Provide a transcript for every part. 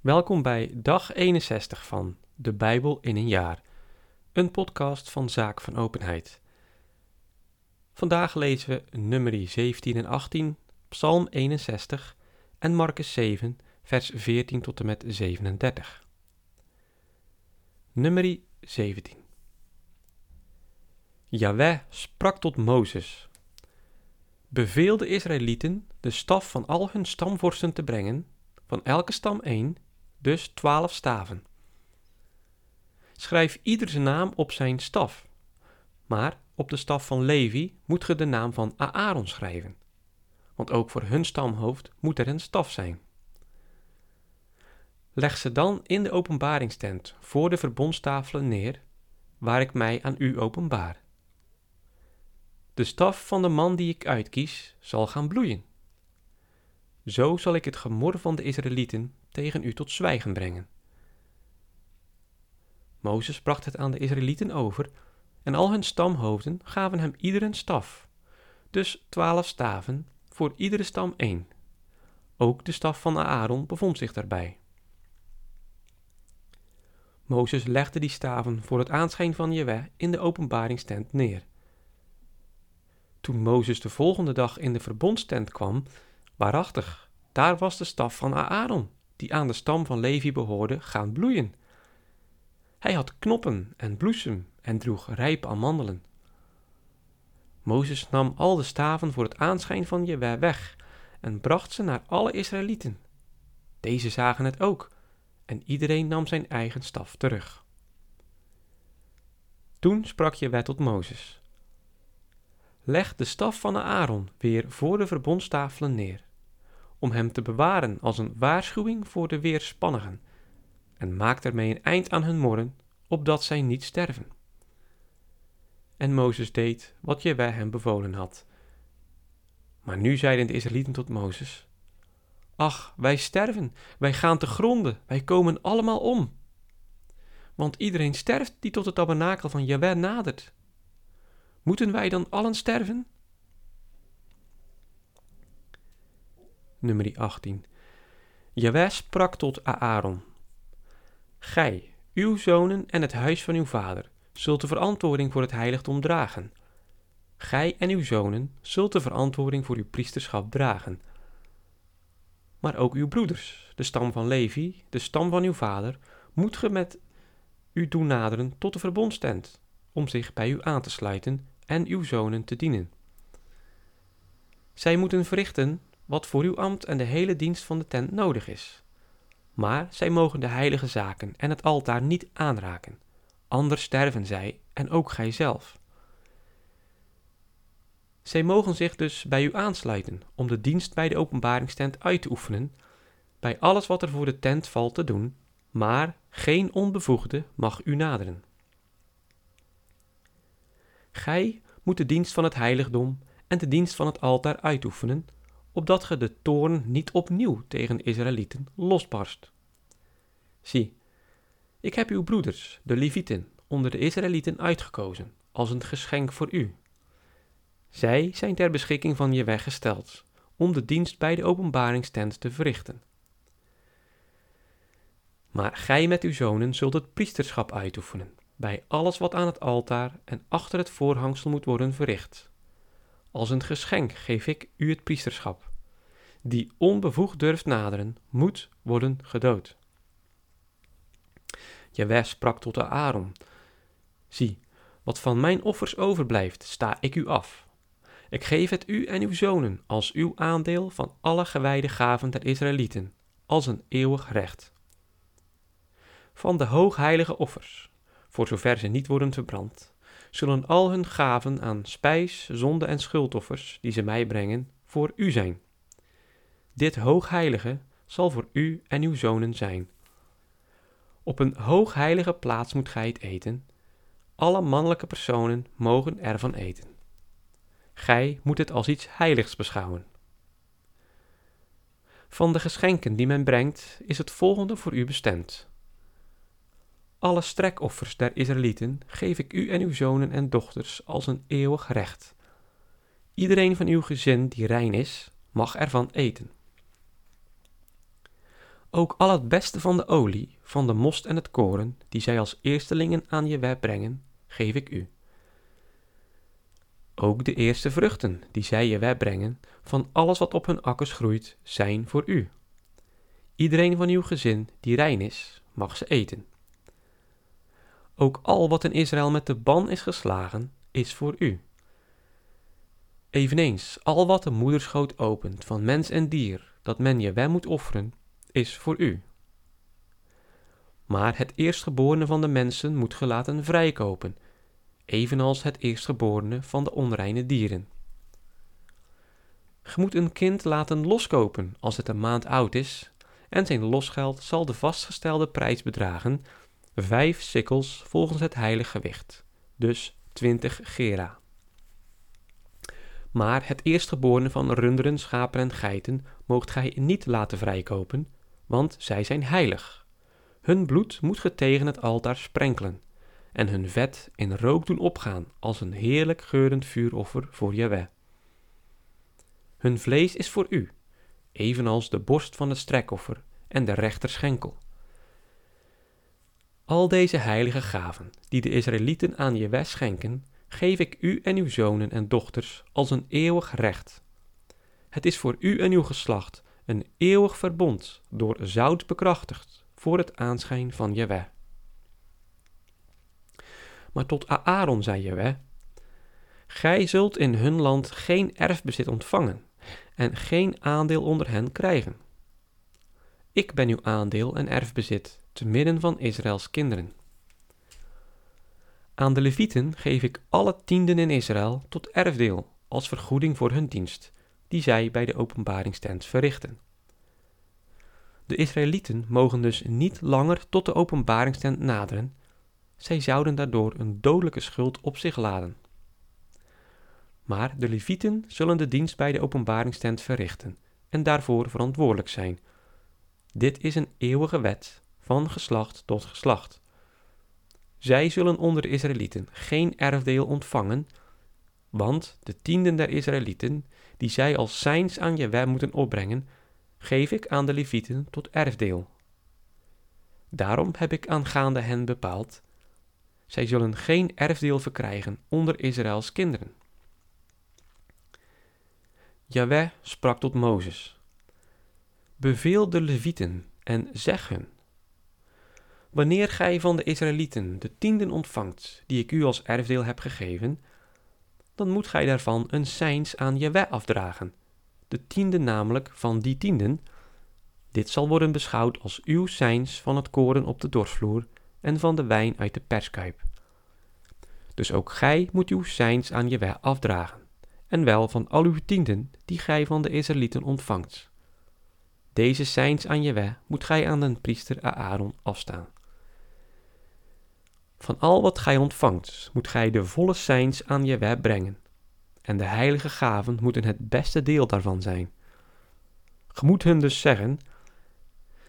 Welkom bij dag 61 van De Bijbel in een jaar, een podcast van Zaak van Openheid. Vandaag lezen we nummer 17 en 18, Psalm 61 en Marcus 7, vers 14 tot en met 37. Nummer 17 Jaweh sprak tot Mozes. Beveel de Israëlieten de staf van al hun stamvorsten te brengen, van elke stam één, dus twaalf staven. Schrijf ieder naam op zijn staf, maar op de staf van Levi moet ge de naam van Aaron schrijven, want ook voor hun stamhoofd moet er een staf zijn. Leg ze dan in de openbaringstent voor de verbondstafelen neer, waar ik mij aan u openbaar. De staf van de man die ik uitkies zal gaan bloeien. Zo zal ik het gemor van de Israëlieten tegen u tot zwijgen brengen. Mozes bracht het aan de Israëlieten over, en al hun stamhoofden gaven hem ieder een staf, dus twaalf staven, voor iedere stam één. Ook de staf van Aaron bevond zich daarbij. Mozes legde die staven voor het aanschijn van Jewe in de openbaringstent neer. Toen Mozes de volgende dag in de verbondstent kwam, waarachtig, daar was de staf van Aaron, die aan de stam van Levi behoorde, gaan bloeien. Hij had knoppen en bloesem en droeg rijpe amandelen. Mozes nam al de staven voor het aanschijn van Jewe weg en bracht ze naar alle Israëlieten. Deze zagen het ook, en iedereen nam zijn eigen staf terug. Toen sprak Jewe tot Mozes. Leg de staf van Aaron weer voor de verbondstafelen neer, om hem te bewaren als een waarschuwing voor de weerspannigen, en maak ermee een eind aan hun morren, opdat zij niet sterven. En Mozes deed wat Jewe hem bevolen had. Maar nu zeiden de Israëlieten tot Mozes: Ach, wij sterven, wij gaan te gronden, wij komen allemaal om. Want iedereen sterft die tot het tabernakel van Jewe nadert. Moeten wij dan allen sterven? Nummer 18. Jewe sprak tot Aaron. Gij, uw zonen en het huis van uw vader, zult de verantwoording voor het heiligdom dragen. Gij en uw zonen zult de verantwoording voor uw priesterschap dragen. Maar ook uw broeders, de stam van Levi, de stam van uw vader, moet ge met u doen naderen tot de verbondstent, om zich bij u aan te sluiten en uw zonen te dienen. Zij moeten verrichten wat voor uw ambt en de hele dienst van de tent nodig is. Maar zij mogen de heilige zaken en het altaar niet aanraken, anders sterven zij en ook gijzelf. Zij mogen zich dus bij u aansluiten om de dienst bij de openbaringstent uit te oefenen, bij alles wat er voor de tent valt te doen, maar geen onbevoegde mag u naderen. Gij moet de dienst van het heiligdom en de dienst van het altaar uitoefenen, opdat ge de toorn niet opnieuw tegen Israëlieten losbarst. Zie, ik heb uw broeders, de Levieten, onder de Israëlieten uitgekozen, als een geschenk voor u. Zij zijn ter beschikking van je weggesteld, om de dienst bij de openbaringstent te verrichten. Maar gij met uw zonen zult het priesterschap uitoefenen, bij alles wat aan het altaar en achter het voorhangsel moet worden verricht. Als een geschenk geef ik u het priesterschap. Die onbevoegd durft naderen, moet worden gedood. Jaweh sprak tot de Aaron, zie, wat van mijn offers overblijft, sta ik u af. Ik geef het u en uw zonen als uw aandeel van alle gewijde gaven der Israëlieten, als een eeuwig recht. Van de hoogheilige offers, voor zover ze niet worden verbrand, zullen al hun gaven aan spijs, zonde en schuldoffers, die ze mij brengen, voor u zijn. Dit hoogheilige zal voor u en uw zonen zijn. Op een hoogheilige plaats moet gij het eten. Alle mannelijke personen mogen ervan eten. Gij moet het als iets heiligs beschouwen. Van de geschenken die men brengt, is het volgende voor u bestemd. Alle strekoffers der Israëlieten geef ik u en uw zonen en dochters als een eeuwig recht. Iedereen van uw gezin die rein is, mag ervan eten. Ook al het beste van de olie, van de most en het koren, die zij als eerstelingen aan je web brengen, geef ik u. Ook de eerste vruchten, die zij je web brengen, van alles wat op hun akkers groeit, zijn voor u. Iedereen van uw gezin die rein is, mag ze eten. Ook al wat in Israël met de ban is geslagen, is voor u. Eveneens, al wat de moederschoot opent van mens en dier, dat men je wel moet offeren, is voor u. Maar het eerstgeborene van de mensen moet gelaten vrijkopen, evenals het eerstgeborene van de onreine dieren. Ge moet een kind laten loskopen als het een maand oud is, en zijn losgeld zal de vastgestelde prijs bedragen, vijf sikkels volgens het heilige gewicht, dus twintig gera. Maar het eerstgeborene van runderen, schapen en geiten moogt gij niet laten vrijkopen, want zij zijn heilig. Hun bloed moet ge tegen het altaar sprenkelen, en hun vet in rook doen opgaan als een heerlijk geurend vuuroffer voor Jahweh. Hun vlees is voor u, evenals de borst van het strekoffer en de rechterschenkel. Al deze heilige gaven die de Israëlieten aan Jahweh schenken, geef ik u en uw zonen en dochters als een eeuwig recht. Het is voor u en uw geslacht een eeuwig verbond door zout bekrachtigd voor het aanschijn van Jahweh. Maar tot Aaron zei Jahweh, Gij zult in hun land geen erfbezit ontvangen en geen aandeel onder hen krijgen. Ik ben uw aandeel en erfbezit te midden van Israëls kinderen. Aan de Levieten geef ik alle tienden in Israël tot erfdeel als vergoeding voor hun dienst, die zij bij de openbaringstent verrichten. De Israëlieten mogen dus niet langer tot de openbaringstent naderen, zij zouden daardoor een dodelijke schuld op zich laden. Maar de Levieten zullen de dienst bij de openbaringstent verrichten en daarvoor verantwoordelijk zijn. Dit is een eeuwige wet, van geslacht tot geslacht. Zij zullen onder de Israëlieten geen erfdeel ontvangen, want de tienden der Israëlieten, die zij als zijns aan Jewe moeten opbrengen, geef ik aan de Levieten tot erfdeel. Daarom heb ik aangaande hen bepaald, zij zullen geen erfdeel verkrijgen onder Israëls kinderen. Jaweh sprak tot Mozes: Beveel de Levieten en zeg hun: Wanneer gij van de Israëlieten de tienden ontvangt, die ik u als erfdeel heb gegeven, dan moet gij daarvan een seins aan Jaweh afdragen, de tiende namelijk van die tienden. Dit zal worden beschouwd als uw seins van het koren op de dorsvloer en van de wijn uit de perskuip. Dus ook gij moet uw seins aan Jaweh afdragen, en wel van al uw tienden die gij van de Israëlieten ontvangt. Deze seins aan Jaweh moet gij aan den priester Aaron afstaan. Van al wat gij ontvangt, moet gij de volle seins aan Jaweh brengen. En de heilige gaven moeten het beste deel daarvan zijn. Ge moet hun dus zeggen,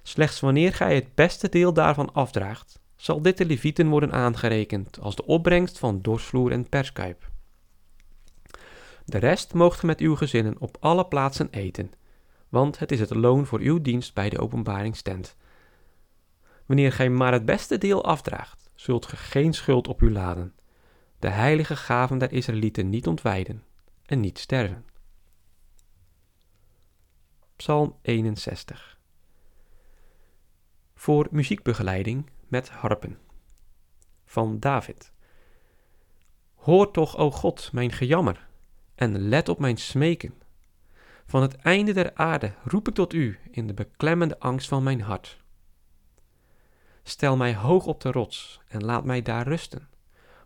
slechts wanneer gij het beste deel daarvan afdraagt, zal dit de levieten worden aangerekend als de opbrengst van dorsvloer en perskuip. De rest moogt ge met uw gezinnen op alle plaatsen eten, want het is het loon voor uw dienst bij de openbaringstent. Wanneer gij maar het beste deel afdraagt, zult ge geen schuld op u laden, de heilige gaven der Israëlieten niet ontwijden en niet sterven. Psalm 61 Voor muziekbegeleiding met harpen van David. Hoor toch, o God, mijn gejammer, en let op mijn smeken. Van het einde der aarde roep ik tot u in de beklemmende angst van mijn hart. Stel mij hoog op de rots en laat mij daar rusten,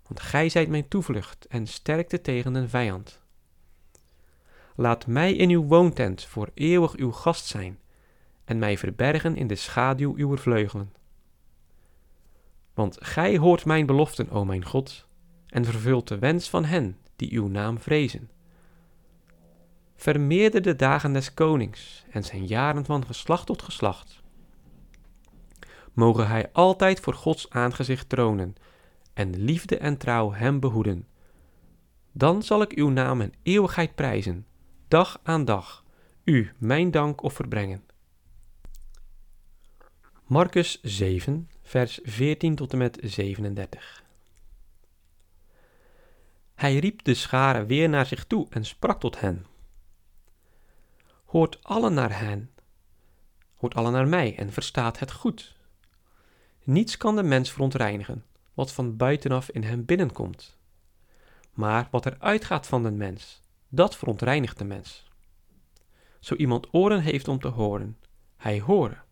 want gij zijt mijn toevlucht en sterkte tegen den vijand. Laat mij in uw woontent voor eeuwig uw gast zijn en mij verbergen in de schaduw uw vleugelen. Want gij hoort mijn beloften, o mijn God, en vervult de wens van hen die uw naam vrezen. Vermeerder de dagen des konings en zijn jaren van geslacht tot geslacht mogen hij altijd voor Gods aangezicht tronen en liefde en trouw hem behoeden. Dan zal ik uw naam in eeuwigheid prijzen, dag aan dag, u mijn dank offer brengen. Marcus 7, vers 14 tot en met 37. Hij riep de scharen weer naar zich toe en sprak tot hen. Hoort allen naar hen, hoort allen naar mij en verstaat het goed. Niets kan de mens verontreinigen, wat van buitenaf in hem binnenkomt. Maar wat er uitgaat van de mens, dat verontreinigt de mens. Zo iemand oren heeft om te horen, hij horen.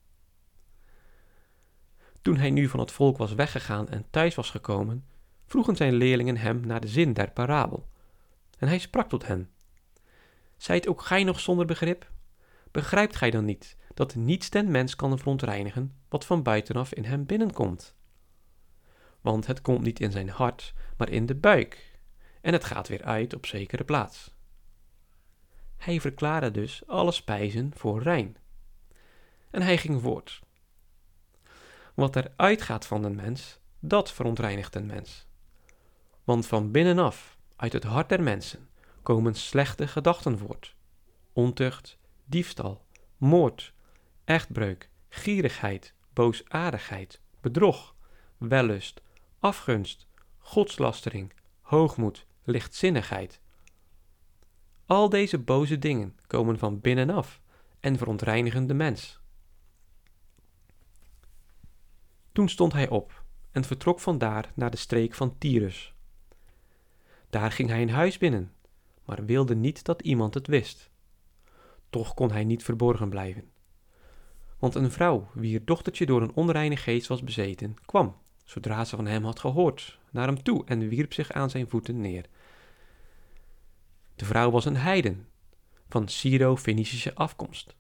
Toen hij nu van het volk was weggegaan en thuis was gekomen, vroegen zijn leerlingen hem naar de zin der parabel. En hij sprak tot hen: Zijt ook gij nog zonder begrip? Begrijpt gij dan niet dat niets den mens kan verontreinigen wat van buitenaf in hem binnenkomt? Want het komt niet in zijn hart, maar in de buik, en het gaat weer uit op zekere plaats. Hij verklaarde dus alle spijzen voor rein. En hij ging voort. Wat er uitgaat van een mens, dat verontreinigt een mens. Want van binnenaf, uit het hart der mensen, komen slechte gedachten voort. Ontucht, diefstal, moord, echtbreuk, gierigheid, boosaardigheid, bedrog, wellust, afgunst, godslastering, hoogmoed, lichtzinnigheid. Al deze boze dingen komen van binnenaf en verontreinigen de mens. Toen stond hij op en vertrok vandaar naar de streek van Tyrus. Daar ging hij een huis binnen, maar wilde niet dat iemand het wist. Toch kon hij niet verborgen blijven. Want een vrouw, wier dochtertje door een onreine geest was bezeten, kwam, zodra ze van hem had gehoord, naar hem toe en wierp zich aan zijn voeten neer. De vrouw was een heiden, van Syro-Fenicische afkomst.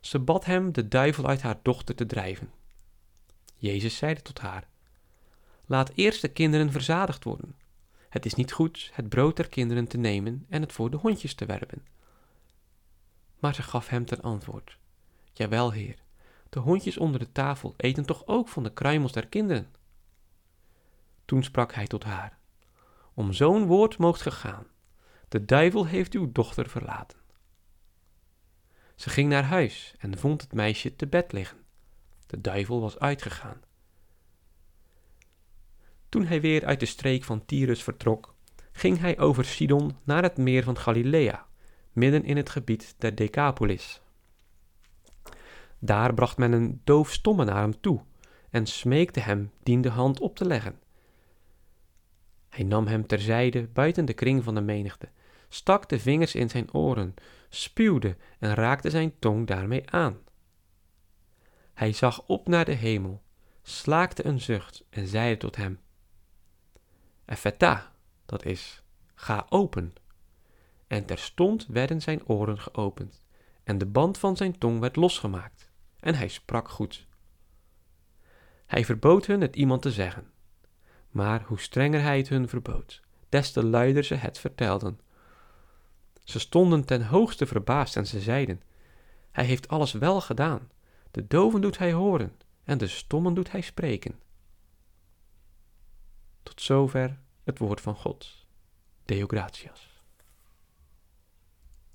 Ze bad hem de duivel uit haar dochter te drijven. Jezus zeide tot haar: Laat eerst de kinderen verzadigd worden. Het is niet goed het brood der kinderen te nemen en het voor de hondjes te werpen. Maar ze gaf hem ten antwoord: Jawel, heer, de hondjes onder de tafel eten toch ook van de kruimels der kinderen? Toen sprak hij tot haar: Om zo'n woord moogt gegaan. De duivel heeft uw dochter verlaten. Ze ging naar huis en vond het meisje te bed liggen. De duivel was uitgegaan. Toen hij weer uit de streek van Tyrus vertrok, ging hij over Sidon naar het meer van Galilea, midden in het gebied der Decapolis. Daar bracht men een doofstomme naar hem toe en smeekte hem dien de hand op te leggen. Hij nam hem terzijde buiten de kring van de menigte, stak de vingers in zijn oren, spuwde en raakte zijn tong daarmee aan. Hij zag op naar de hemel, slaakte een zucht en zeide tot hem: Effeta, dat is, ga open. En terstond werden zijn oren geopend, en de band van zijn tong werd losgemaakt, en hij sprak goed. Hij verbood hun het iemand te zeggen, maar hoe strenger hij het hun verbood, des te luider ze het vertelden. Ze stonden ten hoogste verbaasd en ze zeiden: Hij heeft alles wel gedaan. De doven doet hij horen en de stommen doet hij spreken. Tot zover het woord van God. Deo gratias.